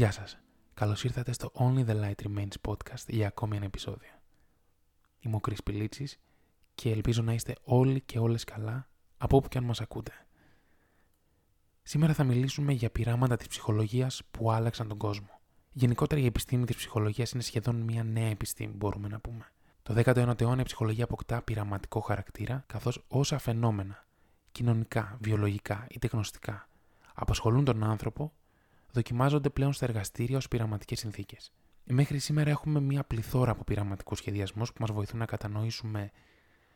Γεια σας. Καλώς ήρθατε στο Only the Light Remains podcast για ακόμη ένα επεισόδιο. Είμαι ο Chris Πιλίτσης και ελπίζω να είστε όλοι και όλες καλά από όπου και αν μας ακούτε. Σήμερα θα μιλήσουμε για πειράματα της ψυχολογίας που άλλαξαν τον κόσμο. Γενικότερα η επιστήμη της ψυχολογίας είναι σχεδόν μια νέα επιστήμη μπορούμε να πούμε. Το 19ο αιώνα η ψυχολογία αποκτά πειραματικό χαρακτήρα καθώς όσα φαινόμενα, κοινωνικά, βιολογικά ή τεχνωστικά, απασχολούν τον άνθρωπο δοκιμάζονται πλέον στα εργαστήρια ως πειραματικές συνθήκες. Μέχρι σήμερα έχουμε μία πληθώρα από πειραματικούς σχεδιασμούς που μας βοηθούν να κατανοήσουμε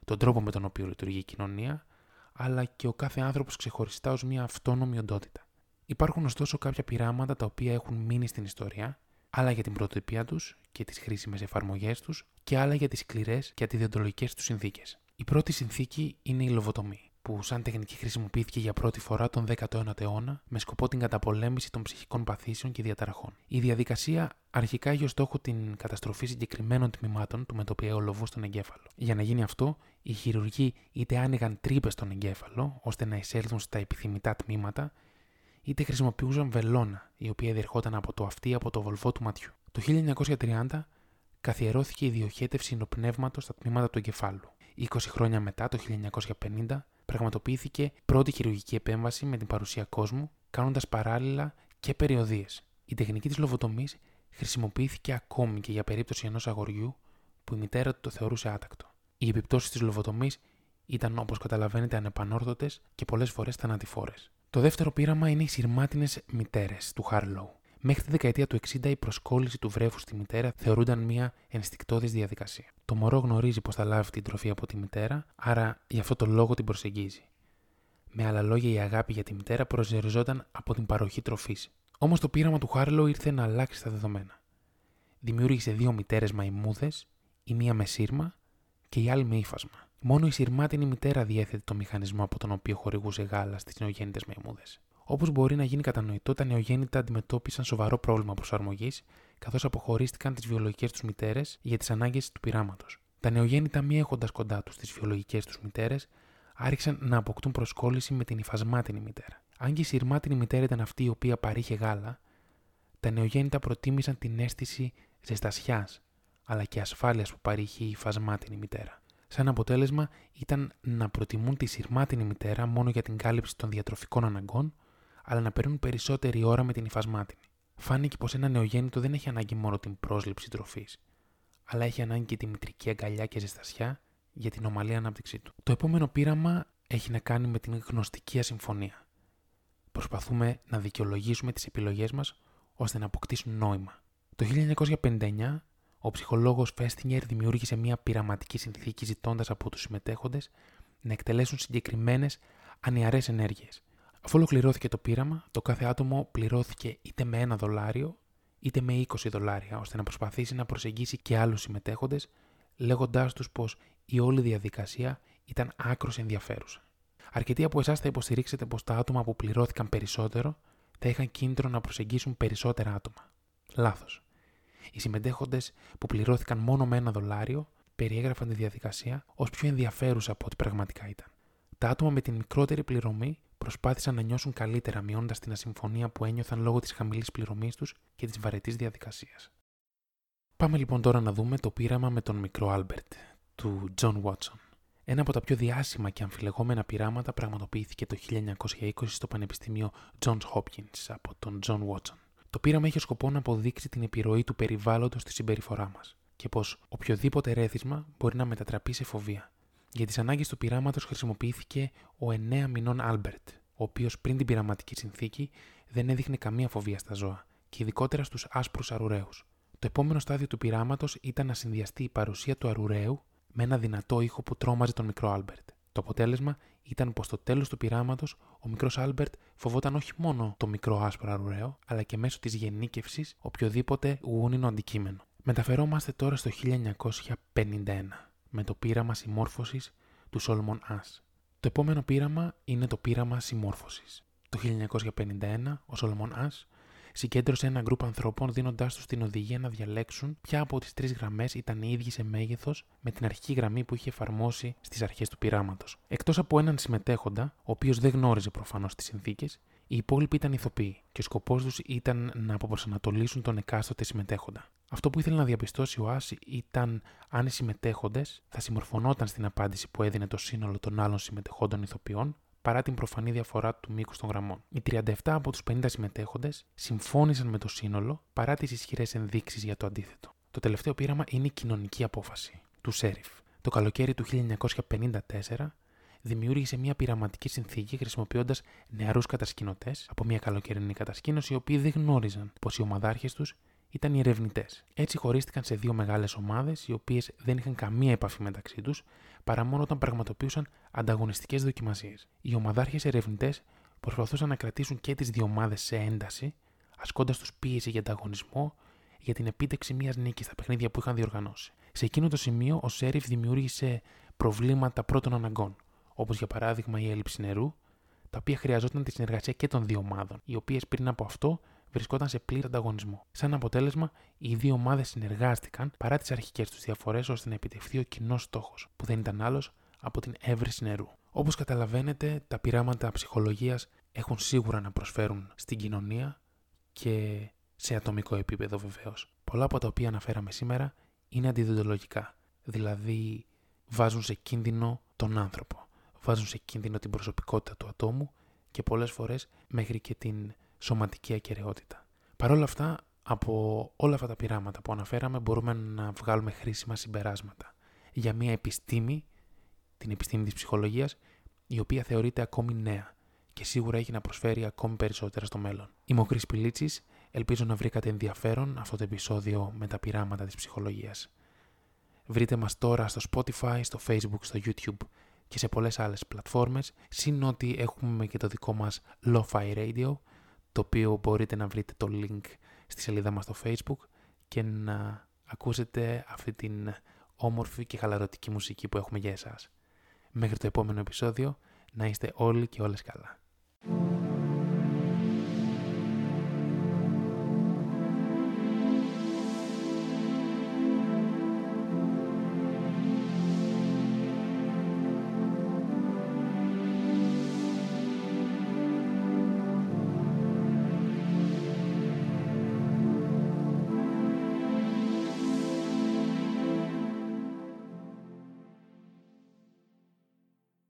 τον τρόπο με τον οποίο λειτουργεί η κοινωνία, αλλά και ο κάθε άνθρωπος ξεχωριστά ως μία αυτόνομη οντότητα. Υπάρχουν ωστόσο κάποια πειράματα τα οποία έχουν μείνει στην ιστορία, άλλα για την πρωτοτυπία τους και τις χρήσιμες εφαρμογές τους, και άλλα για τις σκληρές και αντιδιοντολογικέ τους συνθήκες. Η πρώτη συνθήκη είναι η λοβοτομή που σαν τεχνική χρησιμοποιήθηκε για πρώτη φορά τον 19ο αιώνα με σκοπό την καταπολέμηση των ψυχικών παθήσεων και διαταραχών. Η διαδικασία αρχικά είχε ως στόχο την καταστροφή συγκεκριμένων τμήματων του μετοπιαίου λοβού στον εγκέφαλο. Για να γίνει αυτό, οι χειρουργοί είτε άνοιγαν τρύπες στον εγκέφαλο ώστε να εισέλθουν στα επιθυμητά τμήματα, είτε χρησιμοποιούσαν βελόνα, η οποία διερχόταν από το αυτί από το βολβό του ματιού. Το 1930 καθιερώθηκε η διοχέτευση νοπνεύματο στα τμήματα του εγκεφάλου. 20 χρόνια μετά, το 1950, πραγματοποιήθηκε πρώτη χειρουργική επέμβαση με την παρουσία κόσμου, κάνοντας παράλληλα και περιοδίες. Η τεχνική της λοβοτομής χρησιμοποιήθηκε ακόμη και για περίπτωση ενός αγοριού που η μητέρα του το θεωρούσε άτακτο. Οι επιπτώσεις της λοβοτομής ήταν, όπως καταλαβαίνετε, ανεπανόρθωτες και πολλές φορές θανατηφόρες. Το δεύτερο πείραμα είναι οι σειρμάτινες μητέρες του Χάρλοου. Μέχρι τη δεκαετία του 60 η προσκόλληση του βρέφους στη μητέρα θεωρούνταν μια ενστικτόδης διαδικασία. Το μωρό γνωρίζει πως θα λάβει την τροφή από τη μητέρα, άρα γι' αυτό το λόγο την προσεγγίζει. Με άλλα λόγια, η αγάπη για τη μητέρα προσδιοριζόταν από την παροχή τροφής. Όμως το πείραμα του Χάρλο ήρθε να αλλάξει τα δεδομένα. Δημιούργησε δύο μητέρες μαϊμούδες, η μία με σύρμα και η άλλη με ύφασμα. Μόνο η σειρμάτινη μητέρα διέθετε το μηχανισμό από τον οποίο χορηγούσε γάλα στις νεογέννητες μαϊμούδες. Όπως μπορεί να γίνει κατανοητό, τα νεογέννητα αντιμετώπισαν σοβαρό πρόβλημα προσαρμογής, καθώς αποχωρίστηκαν τις βιολογικές τους μητέρες για τις ανάγκες του πειράματος. Τα νεογέννητα, μη έχοντας κοντά τους τις βιολογικές τους μητέρες, άρχισαν να αποκτούν προσκόλληση με την υφασμάτινη μητέρα. Αν και η σειρμάτινη μητέρα ήταν αυτή η οποία παρήχε γάλα, τα νεογέννητα προτίμησαν την αίσθηση ζεστασιάς, αλλά και ασφάλειας που παρήχε η υφασμάτινη μητέρα. Σαν αποτέλεσμα ήταν να προτιμούν τη σειρμάτινη μητέρα μόνο για την κάλυψη των διατροφικών αναγκών, αλλά να παίρνουν περισσότερη ώρα με την υφασμάτινη. Φάνηκε πως ένα νεογέννητο δεν έχει ανάγκη μόνο την πρόσληψη τροφής, αλλά έχει ανάγκη και τη μητρική αγκαλιά και ζεστασιά για την ομαλή ανάπτυξή του. Το επόμενο πείραμα έχει να κάνει με την γνωστική ασυμφωνία. Προσπαθούμε να δικαιολογήσουμε τις επιλογές μας ώστε να αποκτήσουν νόημα. Το 1959, ο ψυχολόγος Φέστινγκερ δημιούργησε μια πειραματική συνθήκη ζητώντας από τους συμμετέχοντες να εκτελέσουν συγκεκριμένες ανιαρές ενέργειες. Αφού ολοκληρώθηκε το πείραμα, το κάθε άτομο πληρώθηκε είτε με ένα δολάριο είτε με 20 δολάρια, ώστε να προσπαθήσει να προσεγγίσει και άλλους συμμετέχοντες, λέγοντάς τους πως η όλη διαδικασία ήταν άκρος ενδιαφέρουσα. Αρκετοί από εσάς θα υποστηρίξετε πως τα άτομα που πληρώθηκαν περισσότερο θα είχαν κίνητρο να προσεγγίσουν περισσότερα άτομα. Λάθος. Οι συμμετέχοντες που πληρώθηκαν μόνο με ένα δολάριο περιέγραφαν τη διαδικασία ως πιο ενδιαφέρουσα από ό,τι πραγματικά ήταν. Τα άτομα με την μικρότερη πληρωμή προσπάθησαν να νιώσουν καλύτερα, μειώνοντας την ασυμφωνία που ένιωθαν λόγω της χαμηλής πληρωμής τους και της βαρετής διαδικασίας. Πάμε λοιπόν τώρα να δούμε το πείραμα με τον μικρό Άλμπερτ, του John Watson. Ένα από τα πιο διάσημα και αμφιλεγόμενα πειράματα πραγματοποιήθηκε το 1920 στο Πανεπιστήμιο Johns Hopkins από τον John Watson. Το πείραμα είχε σκοπό να αποδείξει την επιρροή του περιβάλλοντος στη συμπεριφορά μας και πως οποιοδήποτε ερέθισμα μπορεί να μετατραπεί σε φοβία. Για τις ανάγκες του πειράματος χρησιμοποιήθηκε ο 9 μηνών Άλμπερτ, ο οποίος πριν την πειραματική συνθήκη δεν έδειχνε καμία φοβία στα ζώα, και ειδικότερα στους άσπρους αρουραίους. Το επόμενο στάδιο του πειράματος ήταν να συνδυαστεί η παρουσία του αρουραίου με ένα δυνατό ήχο που τρόμαζε τον μικρό Άλμπερτ. Το αποτέλεσμα ήταν πως στο τέλος του πειράματος ο μικρός Άλμπερτ φοβόταν όχι μόνο το μικρό άσπρο αρουραίο, αλλά και μέσω της γενίκευσης οποιοδήποτε γούνινο αντικείμενο. Μεταφερόμαστε τώρα στο 1951 με το πείραμα συμμόρφωσης του Solomon Asch. Το επόμενο πείραμα είναι το πείραμα συμμόρφωσης. Το 1951 ο Solomon Asch συγκέντρωσε ένα γκρουπ ανθρώπων δίνοντάς τους την οδηγία να διαλέξουν ποια από τις τρεις γραμμές ήταν οι ίδιοι σε μέγεθος με την αρχική γραμμή που είχε εφαρμόσει στις αρχές του πειράματος. Εκτός από έναν συμμετέχοντα, ο οποίος δεν γνώριζε προφανώς τις συνθήκες, Οι υπόλοιποι ήταν ηθοποιοί και ο σκοπός τους ήταν να αποπροσανατολίσουν τον εκάστοτε συμμετέχοντα. Αυτό που ήθελε να διαπιστώσει ο Άση ήταν αν οι συμμετέχοντες θα συμμορφωνόταν στην απάντηση που έδινε το σύνολο των άλλων συμμετεχόντων ηθοποιών παρά την προφανή διαφορά του μήκους των γραμμών. Οι 37 από τους 50 συμμετέχοντες συμφώνησαν με το σύνολο παρά τις ισχυρές ενδείξεις για το αντίθετο. Το τελευταίο πείραμα είναι η κοινωνική απόφαση του Σέριφ. Το καλοκαίρι του 1954 δημιούργησε μια πειραματική συνθήκη χρησιμοποιώντας νεαρούς κατασκηνωτές από μια καλοκαιρινή κατασκήνωση, οι οποίοι δεν γνώριζαν πως οι ομαδάρχες τους ήταν οι ερευνητές. Έτσι χωρίστηκαν σε δύο μεγάλες ομάδες, οι οποίες δεν είχαν καμία επαφή μεταξύ τους, παρά μόνο όταν πραγματοποιούσαν ανταγωνιστικές δοκιμασίες. Οι ομαδάρχες ερευνητές προσπαθούσαν να κρατήσουν και τις δύο ομάδες σε ένταση, ασκώντας τους πίεση για ανταγωνισμό για την επίτευξη μιας νίκης στα παιχνίδια που είχαν διοργανώσει. Σε εκείνο το σημείο, ο Σέριφ δημιούργησε προβλήματα πρώτων αναγκών, όπως για παράδειγμα η έλλειψη νερού, τα οποία χρειαζόταν τη συνεργασία και των δύο ομάδων, οι οποίες πριν από αυτό βρισκόταν σε πλήρη ανταγωνισμό. Σαν αποτέλεσμα, οι δύο ομάδες συνεργάστηκαν παρά τις αρχικές τους διαφορές ώστε να επιτευχθεί ο κοινός στόχος, που δεν ήταν άλλος από την έβρεση νερού. Όπως καταλαβαίνετε, τα πειράματα ψυχολογίας έχουν σίγουρα να προσφέρουν στην κοινωνία και σε ατομικό επίπεδο βεβαίως. Πολλά από τα οποία αναφέραμε σήμερα είναι αντιδοντολογικά, δηλαδή βάζουν σε κίνδυνο τον άνθρωπο, βάζουν σε κίνδυνο την προσωπικότητα του ατόμου και πολλές φορές μέχρι και την σωματική ακαιρεότητα. Παρ' όλα αυτά, από όλα αυτά τα πειράματα που αναφέραμε μπορούμε να βγάλουμε χρήσιμα συμπεράσματα για μια επιστήμη, την επιστήμη της ψυχολογίας, η οποία θεωρείται ακόμη νέα και σίγουρα έχει να προσφέρει ακόμη περισσότερα στο μέλλον. Είμαι ο Κρίς Πιλίτσης, ελπίζω να βρήκατε ενδιαφέρον αυτό το επεισόδιο με τα πειράματα της ψυχολογίας. Βρείτε μας τώρα στο Spotify, στο Facebook, στο YouTube και σε πολλές άλλες πλατφόρμες, συν ότι έχουμε και το δικό μας Lo-Fi Radio, το οποίο μπορείτε να βρείτε το link στη σελίδα μας στο Facebook και να ακούσετε αυτή την όμορφη και χαλαρωτική μουσική που έχουμε για εσάς. Μέχρι το επόμενο επεισόδιο, να είστε όλοι και όλες καλά.